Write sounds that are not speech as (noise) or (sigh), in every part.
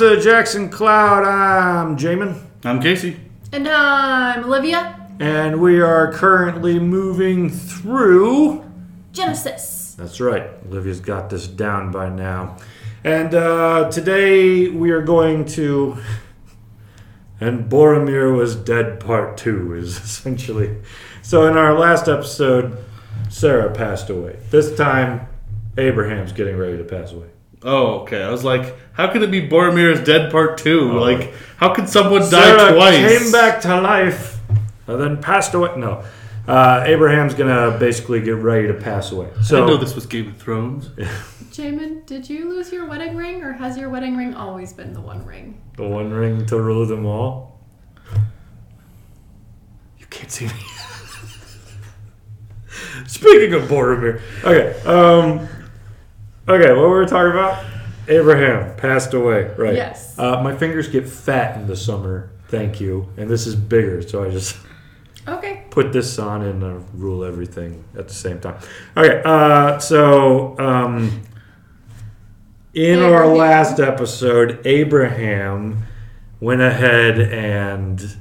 to Jackson Cloud. I'm Jamin, I'm Casey. And I'm Olivia. and we are currently moving through. Genesis. That's right. Olivia's got this down by now. And uh, today we are going to. And Boromir was dead, part two, (laughs) is essentially. So in our last episode, Sarah passed away. This time, Abraham's getting ready to pass away. Oh, okay. I was like, how could it be Boromir's Dead Part 2? Like, how could someone die Sarah twice? came back to life and then passed away. No. Uh, Abraham's going to basically get ready to pass away. So didn't know this was Game of Thrones. (laughs) Jamin, did you lose your wedding ring or has your wedding ring always been the one ring? The One Ring to rule them all. You can't see me. (laughs) Speaking of Boromir, okay, um, okay, what were we talking about? Abraham passed away, right? Yes. Uh, my fingers get fat in the summer. Thank you, and this is bigger, so I just (laughs) Okay. put this on and uh, rule everything at the same time. Okay, uh, so um, in our last episode, Abraham went ahead and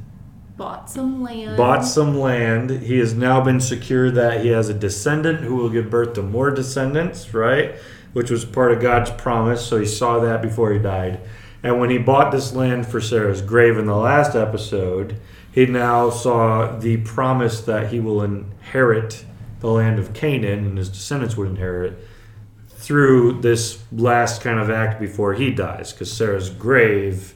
Bought some land. bought some land. He has now been secure that he has a descendant who will give birth to more descendants, right? Which was part of God's promise. So he saw that before he died. And when he bought this land for Sarah's grave in the last episode, he now saw the promise that he will inherit the land of Canaan and his descendants would inherit through this last kind of act before he dies, because Sarah's grave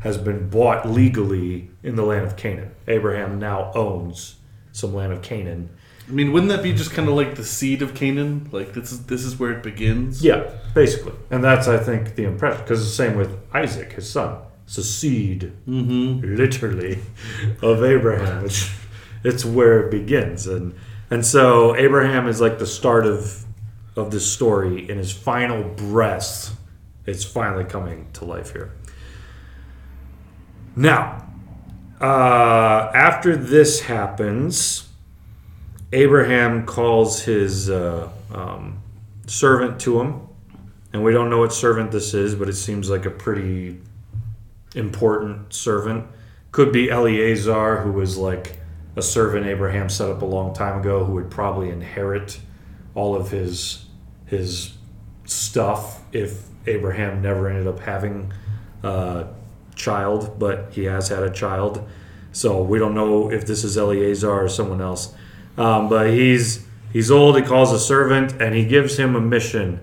has been bought legally in the land of Canaan. Abraham now owns some land of Canaan. I mean, wouldn't that be just kind of like the seed of Canaan? Like, this is this is where it begins? Yeah, basically. And that's, I think, the impression. Because the same with Isaac, his son. It's a seed, Mm-hmm. literally, of Abraham. It's, it's where it begins. And and so Abraham is like the start of of this story. In his final breath, it's finally coming to life here. Now, uh, after this happens, Abraham calls his uh, um, servant to him. And we don't know what servant this is, but it seems like a pretty important servant. Could be Eleazar, who was like a servant Abraham set up a long time ago, who would probably inherit all of his his stuff if Abraham never ended up having a child, but he has had a child. So we don't know if this is Eleazar or someone else. Um, but he's he's old. He calls a servant, and he gives him a mission.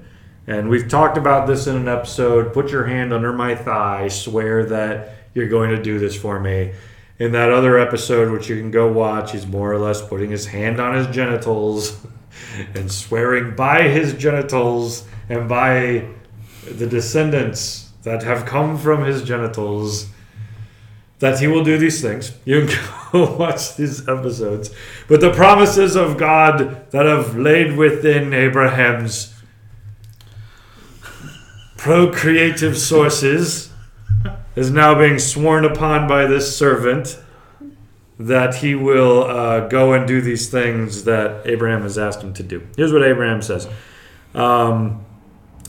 And we've talked about this in an episode. Put your hand under my thigh. Swear that you're going to do this for me. In that other episode, which you can go watch, he's more or less putting his hand on his genitals (laughs) and swearing by his genitals and by the descendants that have come from his genitals that he will do these things. (laughs) You can go watch these episodes. But the promises of God that have laid within Abraham's procreative sources is now being sworn upon by this servant that he will uh, go and do these things that Abraham has asked him to do. Here's what Abraham says. Um,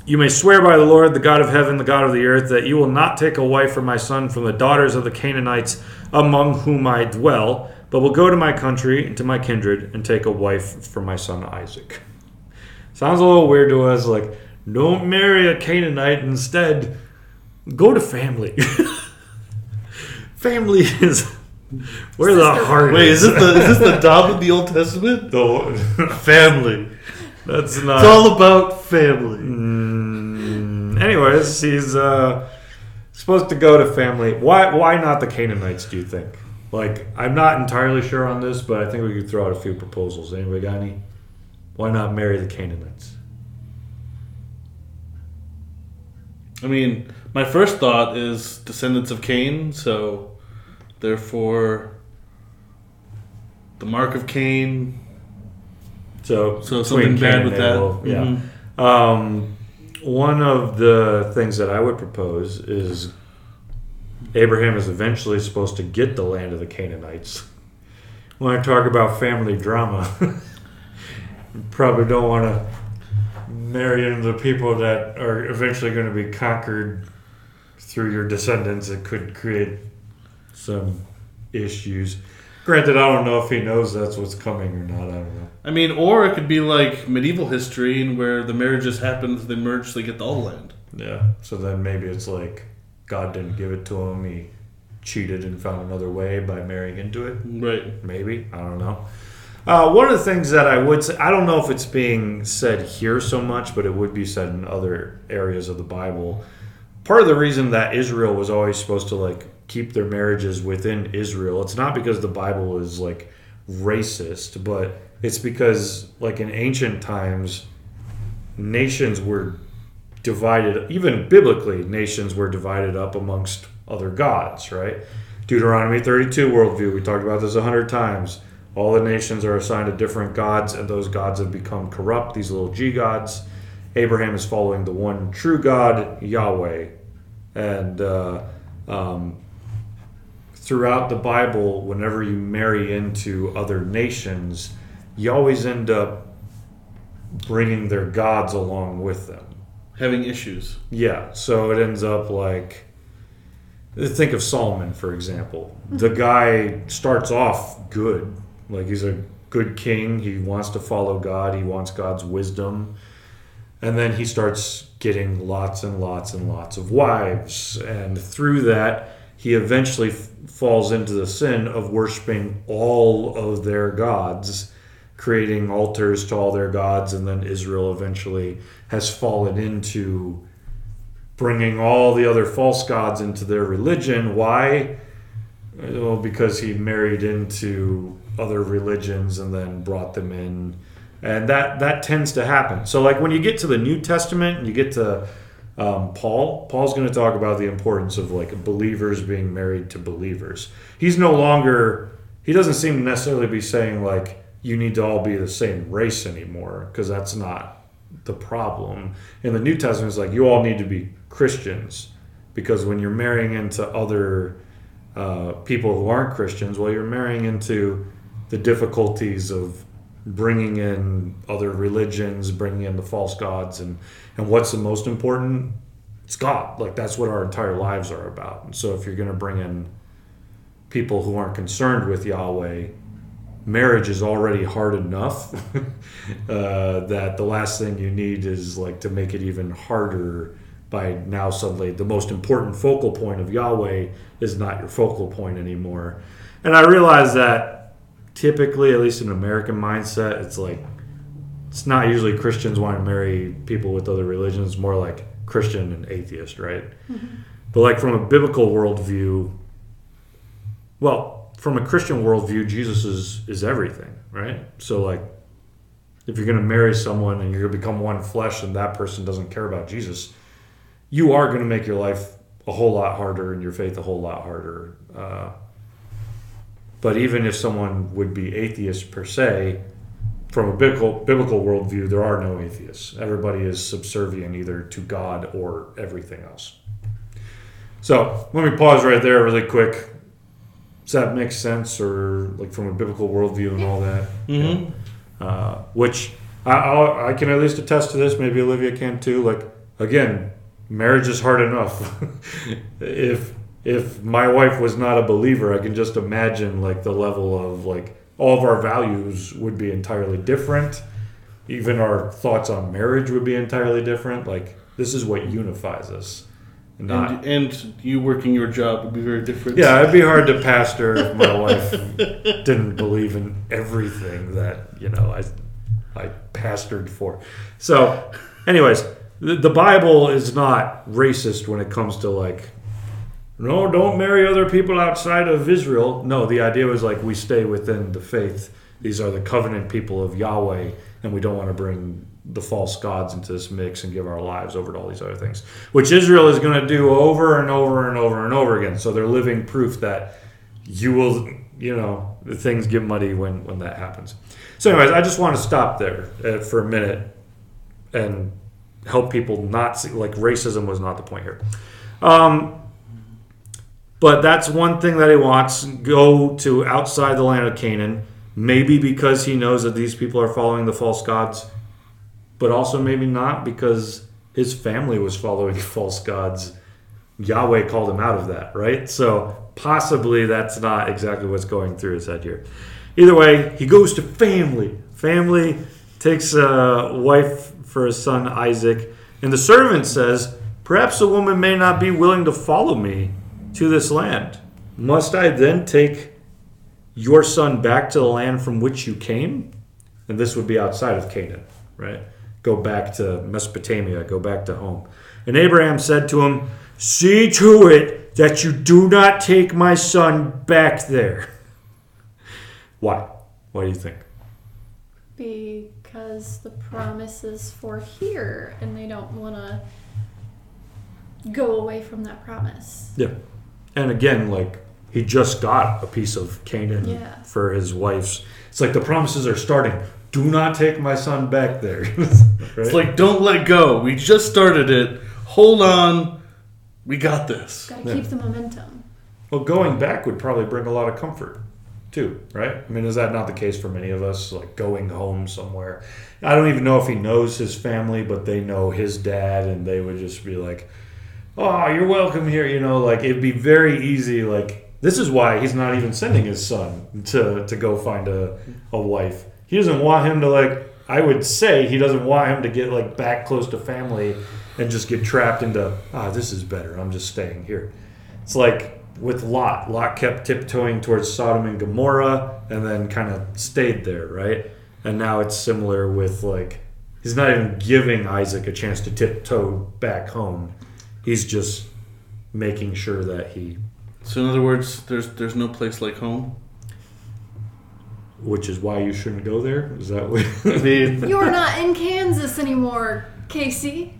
you may swear by the Lord, the God of heaven, the God of the earth, that you will not take a wife for my son from the daughters of the Canaanites among whom I dwell, but will go to my country and to my kindred and take a wife for my son Isaac. Sounds a little weird to us, like, don't marry a Canaanite, instead, go to family. (laughs) family is where the heart Wait, is. is this the is this the (laughs) Dom of the Old Testament? the, (laughs) Family. that's not. It's all about family. Mm, anyways, he's uh, supposed to go to family. Why? Why not the Canaanites? Do you think? Like, I'm not entirely sure on this, but I think we could throw out a few proposals. Anybody got any? Why not marry the Canaanites? I mean, my first thought is descendants of Cain, so therefore the mark of Cain. So, So something bad Cain with that. Abel, yeah. Mhm. Um, one of the things that I would propose is Abraham is eventually supposed to get the land of the Canaanites. When I talk about family drama, (laughs) probably don't want to marry into the people that are eventually going to be conquered through your descendants, it could create some issues. Granted, I don't know if he knows that's what's coming or not. I don't know. I mean, or it could be like medieval history, and where the marriages happen, they merge, they get all the land. Yeah. So then maybe it's like God didn't give it to him. He cheated and found another way by marrying into it. Right. Maybe. I don't know. Uh, one of the things that I would say, I don't know if it's being said here so much, but it would be said in other areas of the Bible. Part of the reason that Israel was always supposed to like keep their marriages within Israel, it's not because the Bible is like racist, but it's because like in ancient times, nations were divided, even biblically, nations were divided up amongst other gods, right? Deuteronomy 32 worldview, we talked about this a hundred times. All the nations are assigned to different gods, and those gods have become corrupt, these little g gods. Abraham is following the one true God, Yahweh. And uh, um, throughout the Bible, whenever you marry into other nations, you always end up bringing their gods along with them. Having issues. Yeah, so it ends up like think of Solomon for example. The guy starts off good, like he's a good king. He wants to follow God. He wants God's wisdom, and then he starts getting lots and lots and lots of wives, and through that he eventually f- falls into the sin of worshiping all of their gods creating altars to all their gods, and then Israel eventually has fallen into bringing all the other false gods into their religion. Why? Well, because he married into other religions and then brought them in, and that that tends to happen. So, like when you get to the New Testament and you get to um, Paul, Paul's going to talk about the importance of like believers being married to believers. He's no longer. He doesn't seem to necessarily be saying like you need to all be the same race anymore because that's not the problem. In the New Testament, it's like you all need to be Christians because when you're marrying into other uh, people who aren't Christians, well, you're marrying into the difficulties of bringing in other religions, bringing in the false gods, and and what's the most important? It's God. Like that's what our entire lives are about. And so if you're going to bring in people who aren't concerned with Yahweh marriage is already hard enough (laughs) uh, that the last thing you need is like to make it even harder by now suddenly the most important focal point of Yahweh is not your focal point anymore. And I realize that typically, at least in American mindset, it's like it's not usually Christians want to marry people with other religions, more like Christian and atheist, right? But like from a biblical worldview, well, from a Christian worldview, Jesus is is everything, right? So like, if you're going to marry someone and you're going to become one flesh, and that person doesn't care about Jesus, you are going to make your life a whole lot harder and your faith a whole lot harder. Uh, but even if someone would be atheist per se, from a biblical biblical worldview, there are no atheists. Everybody is subservient either to God or everything else. So let me pause right there really quick. Does that make sense, or like from a biblical worldview and all that? Mm-hmm. Uh, which I, I'll, I can at least attest to this. Maybe Olivia can too. Like again, marriage is hard enough. (laughs) if if my wife was not a believer, I can just imagine like the level of like all of our values would be entirely different. Even our thoughts on marriage would be entirely different. Like this is what unifies us. Not And, and you working your job would be very different. yeah, it'd be hard to pastor if my wife didn't believe in everything that you know I I pastored for. So, anyways, the, the Bible is not racist when it comes to like, no, don't marry other people outside of Israel. No, the idea was like we stay within the faith. These are the covenant people of Yahweh, and we don't want to bring the false gods into this mix and give our lives over to all these other things, which Israel is going to do over and over and over and over again. So they're living proof that you will, you know, things get muddy when when that happens. So, anyways, I just want to stop there uh, for a minute and help people not see like racism was not the point here. Um, but that's one thing that he wants go to outside the land of Canaan, maybe because he knows that these people are following the false gods, but also maybe not because his family was following (laughs) false gods Yahweh called him out of that, right? So possibly that's not exactly what's going through his head here. Either way, he goes to family. Family takes a wife for his son Isaac, and the servant says, Perhaps the woman may not be willing to follow me to this land. Must I then take your son back to the land from which you came? And this would be outside of Canaan, right? Go back to Mesopotamia, go back to home. And Abraham said to him, See to it that you do not take my son back there. (laughs) Why? What do you think? Because the promise is for here, and they don't want to go away from that promise. Yeah. And again, like he just got a piece of Canaan Yeah. for his wife's. It's like the promises are starting. Do not take my son back there. (laughs) It's like, don't let go. We just started it. Hold on. We got this. Got to Yeah. keep the momentum. well, going back would probably bring a lot of comfort too, right? I mean, is that not the case for many of us? Like going home somewhere. I don't even know if he knows his family, but they know his dad, and they would just be like, "Oh, you're welcome here." You know, like it'd be very easy. Like this is why he's not even sending his son to to go find a a wife. He doesn't want him to like. I would say he doesn't want him to get like back close to family and just get trapped into ah this is better. I'm just staying here. It's like with Lot. Lot kept tiptoeing towards Sodom and Gomorrah and then kind of stayed there, right? And now it's similar with like he's not even giving Isaac a chance to tiptoe back home. He's just making sure that he So in other words, there's there's no place like home. which is why you shouldn't go there. Is that what (laughs) (laughs) I mean, You're not in Kansas anymore, Casey.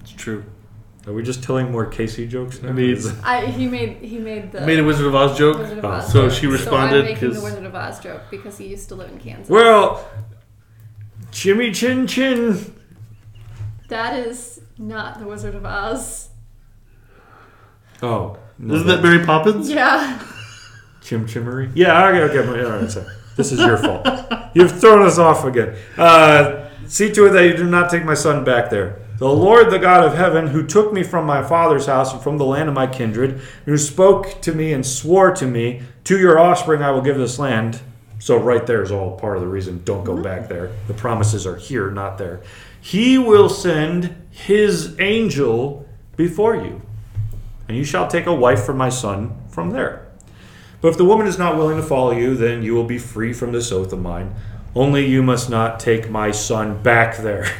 it's true. Are we just telling more Casey jokes now? I mean- I he made he made the made a Wizard of Oz joke. Wizard of Oh. Oz So joke. she responded So I'm making 'cause- the Wizard of Oz joke because he used to live in Kansas. well, Jimmy Chin Chin. That is not the Wizard of Oz. Oh, no, Isn't that Mary Poppins? Yeah. (laughs) Chim Chimmery? Yeah, okay, okay. All right, so this is your fault. You've thrown us off again. Uh, see to it that you do not take my son back there. The Lord, the God of heaven, who took me from my father's house and from the land of my kindred, who spoke to me and swore to me, To your offspring I will give this land. So, right there is all part of the reason don't go back there. The promises are here, not there. He will send his angel before you, and you shall take a wife for my son from there. But if the woman is not willing to follow you, then you will be free from this oath of mine. Only you must not take my son back there. (laughs)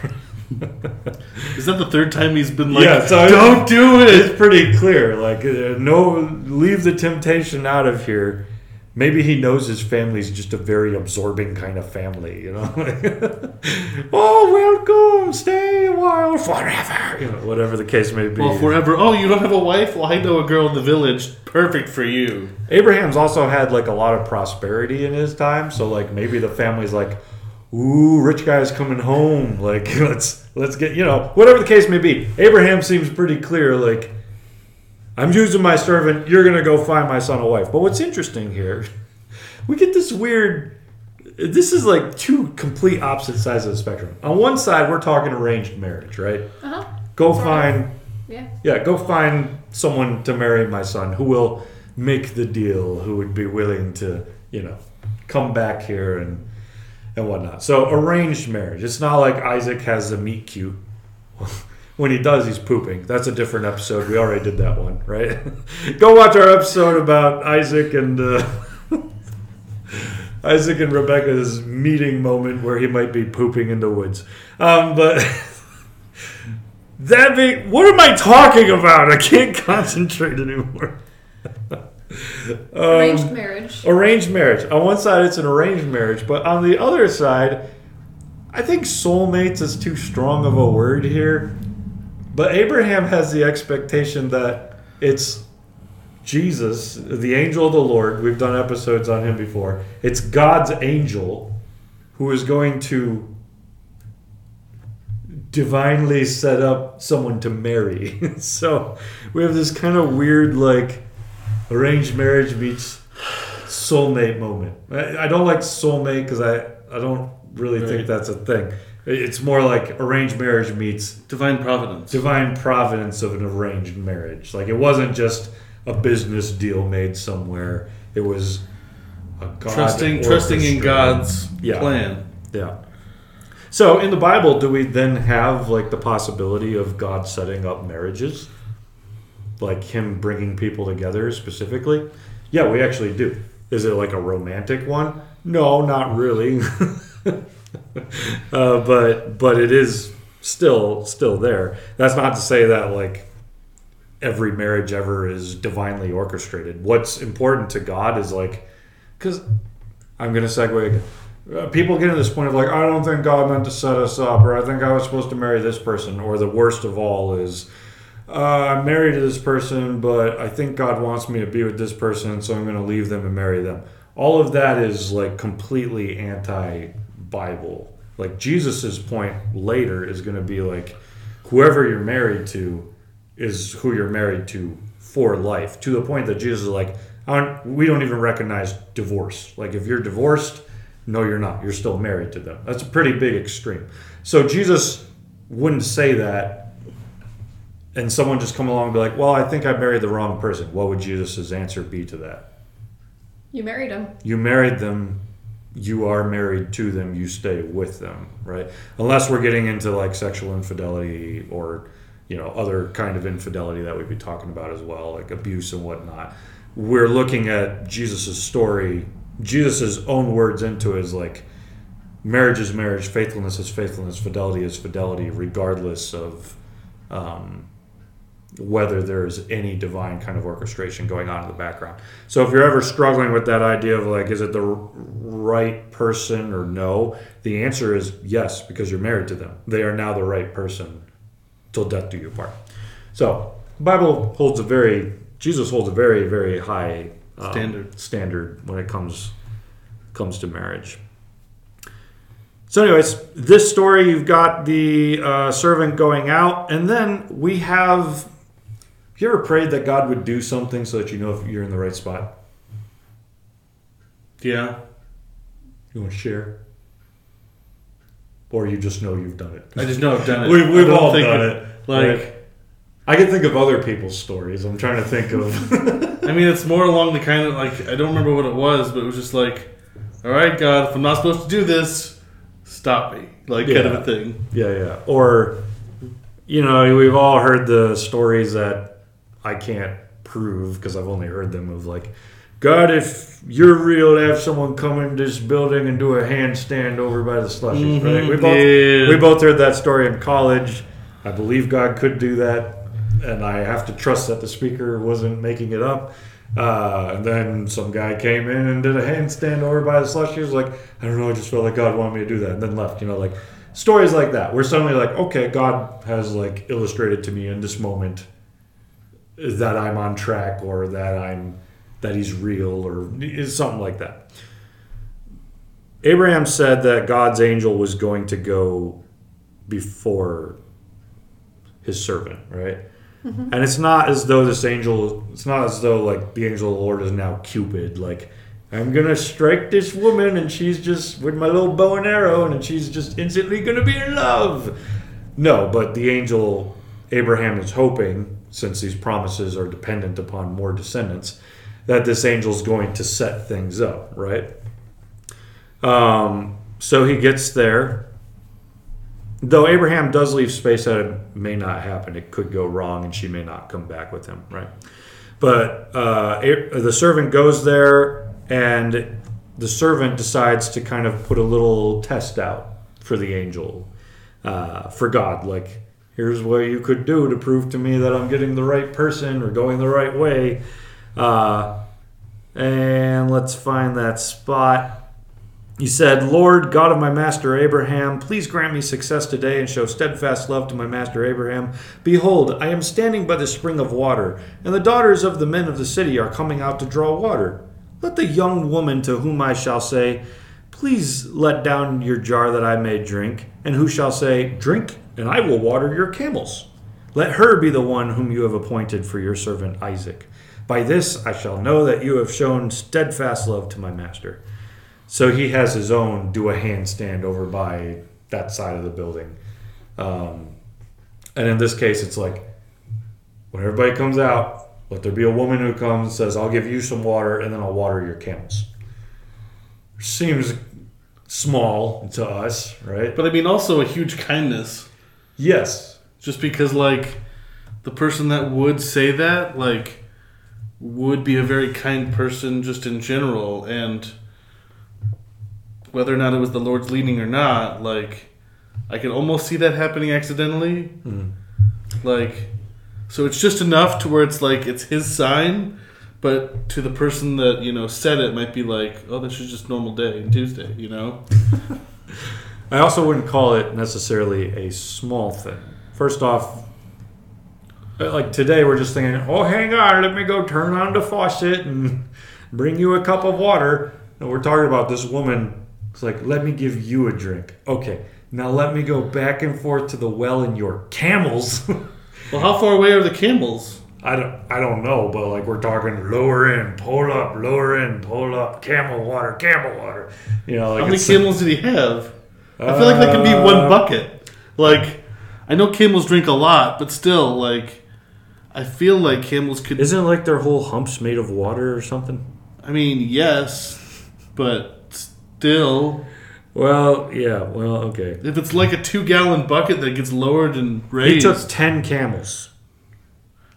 Is that the third time he's been like, Yeah, so- don't do it? it's pretty clear. Like, uh, no, leave the temptation out of here. Maybe he knows his family's just a very absorbing kind of family, you know. (laughs) oh, welcome, stay a while, forever, you know, whatever the case may be. Well, forever. Oh, you don't have a wife? Well, I know a girl in the village. Perfect for you. Abraham's also had like a lot of prosperity in his time, so like maybe the family's like, "Ooh, rich guy's coming home. Like (laughs) let's let's get you know whatever the case may be." Abraham seems pretty clear. Like, I'm using my servant. You're gonna go find my son a wife. But what's interesting here, (laughs) we get this weird. This is like two complete opposite sides of the spectrum. On one side, we're talking arranged marriage, right? Uh huh. Go Sort of. find Yeah. yeah, go find someone to marry my son who will make the deal, who would be willing to, you know, come back here and and whatnot. So arranged marriage. It's not like Isaac has a meet cute. (laughs) When he does, he's pooping. That's a different episode. We already did that one, right? (laughs) go watch our episode about Isaac and uh, (laughs) Isaac and Rebecca's meeting moment where he might be pooping in the woods. Um, but (laughs) that be what am I talking about? I can't concentrate anymore. Arranged Um, marriage. arranged marriage. On one side, it's an arranged marriage, but on the other side, I think soulmates is too strong of a word here. But Abraham has the expectation that it's Jesus, the angel of the Lord. We've done episodes on him before. It's God's angel who is going to divinely set up someone to marry. (laughs) so we have this kind of weird, like, arranged marriage meets soulmate moment. I, I don't like soulmate because I, I don't really think that's a thing. It's more like arranged marriage meets Divine providence. divine providence of an arranged marriage. Like it wasn't just a business deal made somewhere. It was a God trusting trusting in God's Yeah. plan. Yeah. So in the Bible, do we then have like the possibility of God setting up marriages? Like him bringing people together specifically? Yeah, we actually do. Is it like a romantic one? No, not really. (laughs) (laughs) uh, but but it is still still there. That's not to say that like every marriage ever is divinely orchestrated. What's important to God is like because I'm gonna segue again. Uh, people get to this point of like, I don't think God meant to set us up, or I think I was supposed to marry this person, or the worst of all is, uh, I'm married to this person, but I think God wants me to be with this person, so I'm going to leave them and marry them. All of that is like completely anti-Bible. Like Jesus's point later is going to be like, whoever you're married to is who you're married to for life. To the point that Jesus is like, I don't, we don't even recognize divorce. Like if you're divorced, no, you're not. You're still married to them. That's a pretty big extreme. So Jesus wouldn't say that, and someone just come along and be like, "Well, I think I married the wrong person." What would Jesus' answer be to that? You married him. You married them. You are married to them. You stay with them, right? Unless we're getting into like sexual infidelity or you know other kind of infidelity that we'd be talking about as well, like abuse and whatnot. We're looking at Jesus's story, Jesus's own words into it is like marriage is marriage, faithfulness is faithfulness, fidelity is fidelity, regardless of um, whether there's any divine kind of orchestration going on in the background. So if you're ever struggling with that idea of like, is it the right person or no? The answer is yes, because you're married to them. They are now the right person till death do you part. So Bible holds a very Jesus holds a very very high um, Standard. standard when it comes comes to marriage. So, anyways, this story you've got the uh, servant going out, and then we have. Have you ever prayed that God would do something so that you know if you're in the right spot? Yeah. You want to share, or you just know you've done it? I just know I've done it. We've, we've all done it- it. Like, right? I can think of other people's stories. I'm trying to think of. (laughs) I mean, it's more along the kind of like I don't remember what it was, but it was just like, all right, God, if I'm not supposed to do this, stop me, like kind of a thing. Yeah, yeah. Or, you know, we've all heard the stories that I can't prove because I've only heard them of like, God, if you're real, have someone come in this building and do a handstand over by the slushies, right? We both yeah. we both heard that story in college. I believe God could do that, and I have to trust that the speaker wasn't making it up. Uh, and then some guy came in and did a handstand over by the slushies. Like, I don't know, I just felt like God wanted me to do that, and then left. You know, like stories like that, where suddenly like, okay, God has like illustrated to me in this moment that I'm on track, or that I'm that He's real, or something like that. Abraham said that God's angel was going to go before his servant, right? Mm-hmm. And it's not as though this angel, it's not as though like the angel of the Lord is now Cupid, like, I'm gonna strike this woman and she's just with my little bow and arrow and she's just instantly gonna be in love. No, but the angel Abraham is hoping, since these promises are dependent upon more descendants, that this angel is going to set things up, right? Um, so he gets there. Though Abraham does leave space that it may not happen, it could go wrong, and she may not come back with him, right? But uh, the servant goes there, and the servant decides to kind of put a little test out for the angel, uh, for God. Like, here's what you could do to prove to me that I'm getting the right person or going the right way. Uh, and let's find that spot. He said, Lord, God of my master Abraham, please grant me success today and show steadfast love to my master Abraham. Behold, I am standing by the spring of water, and the daughters of the men of the city are coming out to draw water. Let the young woman to whom I shall say, Please let down your jar that I may drink, and who shall say, Drink, and I will water your camels. Let her be the one whom you have appointed for your servant Isaac. By this I shall know that you have shown steadfast love to my master. So he has his own do a handstand over by that side of the building. Um, and in this case, it's like when everybody comes out, let there be a woman who comes and says, "I'll give you some water, and then I'll water your camels." Seems small to us, right? But I mean, also a huge kindness. Yes, Just because, like, the person that would say that, like, would be a very kind person just in general. And whether or not it was the Lord's leading or not, like, I can almost see that happening accidentally. Mhm. Like, so it's just enough to where it's like, it's his sign. But to the person that, you know, said it might be like, oh, this is just normal day, Tuesday, you know? (laughs) I also wouldn't call it necessarily a small thing. First off, uh, like today, we're just thinking, oh, hang on, let me go turn on the faucet and (laughs) bring you a cup of water. And we're talking about this woman. It's like, let me give you a drink. Okay, now let me go back and forth to the well in your camels. (laughs) Well, how far away are the camels? I don't, I don't know, but like we're talking lower in, pull up, lower in, pull up, camel water, camel water. You know, like How many camels did he have? I feel like that could be one Uh, bucket. Like, I know camels drink a lot, but still, like, I feel like camels could. Isn't it like their whole humps made of water or something? I mean, yes, but still, Well, yeah, well, okay. if it's like a two gallon bucket that gets lowered and raised, He took 10 camels,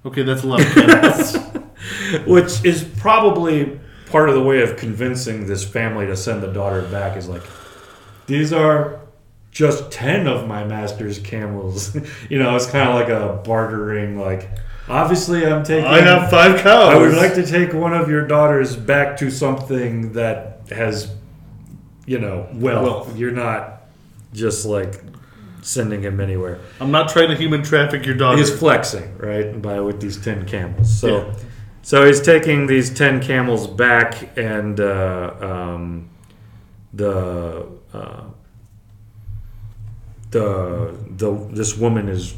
okay, that's a lot of camels. (laughs) which is probably part of the way of convincing this family to send the daughter back is like, these are just 10 of my master's camels. (laughs) you know, it's kind of like a bartering, like, obviously I'm taking. I have five cows. I would like to take one of your daughters back to something that has, you know, wealth. Wealth. You're not just like sending him anywhere. I'm not trying to human traffic your daughter. He's flexing, right, by with these ten camels. So, Yeah. so he's taking these ten camels back, and uh, um, the the the this woman is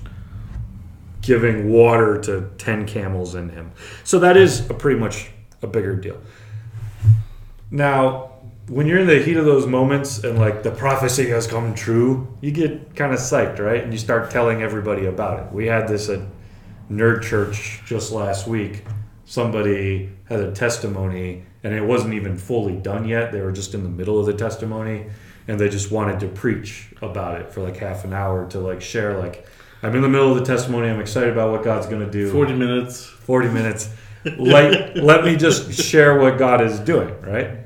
giving water to ten camels in him. So that is a pretty much a bigger deal. Now, when you're in the heat of those moments and like the prophecy has come true, you get kind of psyched, right? And you start telling everybody about it. We had this at Nerd Church just last week. Somebody had a testimony and it wasn't even fully done yet. They were just in the middle of the testimony and they just wanted to preach about it for like half an hour to like share like I'm in the middle of the testimony. I'm excited about what God's going to do. Forty minutes. 40 minutes. (laughs) Let, let me just share what God is doing, right?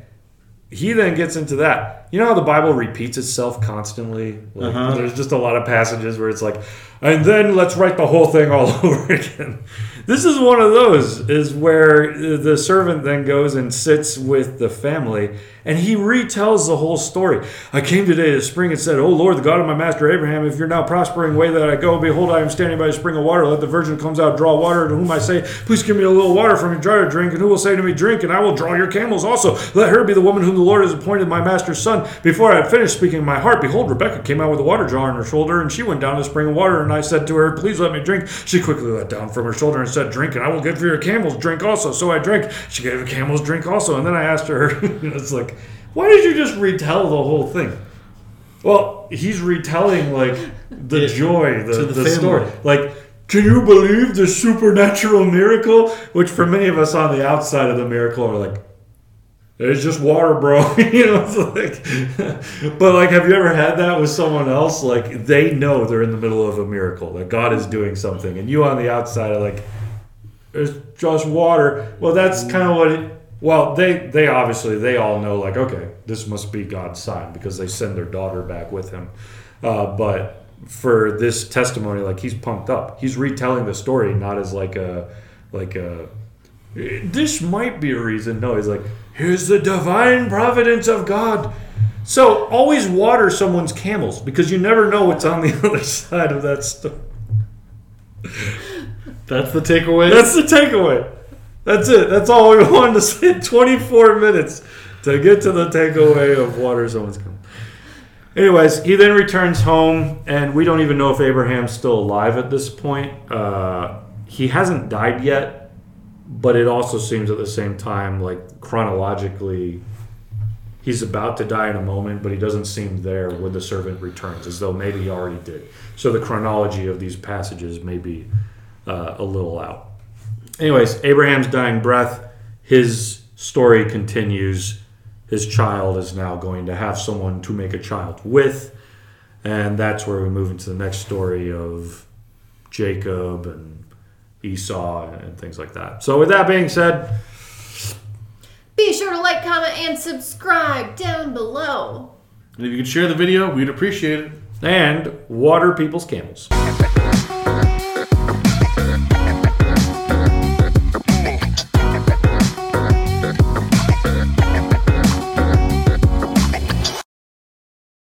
He then gets into that. You know how the Bible repeats itself constantly? Like, Uh-huh. There's just a lot of passages where it's like, and then let's write the whole thing all (laughs) over again. This is one of those, is where the servant then goes and sits with the family and he retells the whole story. I came today to the spring and said, Oh Lord, the God of my master Abraham, if you're now prospering way that I go, behold, I am standing by a spring of water. Let the virgin comes out draw water, to whom I say, Please give me a little water from your jar to drink. And who will say to me, Drink, and I will draw your camels also. Let her be the woman whom the Lord has appointed my master's son. Before I had finished speaking in my heart, behold, Rebekah came out with a water jar on her shoulder, and she went down to the spring of water. And I said to her, Please let me drink. She quickly let down from her shoulder and said, Drink, and I will give you your camels drink also. So I drank. She gave the camels drink also. And then I asked her, (laughs) It's like, why did you just retell the whole thing? Well, he's retelling like the Yeah, joy, the, the the, story. Like, can you believe the supernatural miracle? Which for many of us on the outside of the miracle are like, it's just water, bro. (laughs) you know, it's like, but like, have you ever had that with someone else? Like, they know they're in the middle of a miracle, that God is doing something, and you on the outside are like, it's just water. Well, that's kind of what it. Well, they they obviously they all know like okay, this must be God's sign because they send their daughter back with him. Uh, but for this testimony, like he's pumped up. He's retelling the story not as like a like a this might be a reason. No, he's like here's the divine providence of God. So always water someone's camels because you never know what's on the (laughs) other side of that story. That's the takeaway. That's the takeaway. That's it. That's all we (laughs) wanted to say. 24 minutes to get to the takeaway of water someone's coming. Anyways, he then returns home, and we don't even know if Abraham's still alive at this point. Uh, he hasn't died yet, but it also seems at the same time, like chronologically, he's about to die in a moment, but he doesn't seem there when the servant returns, as though maybe he already did. So the chronology of these passages may be uh, a little out. Anyways, Abraham's dying breath, his story continues. His child is now going to have someone to make a child with. And that's where we move into the next story of Jacob and Esau and things like that. So, with that being said, Be sure to like, comment, and subscribe down below. And if you could share the video, we'd appreciate it. and water people's camels.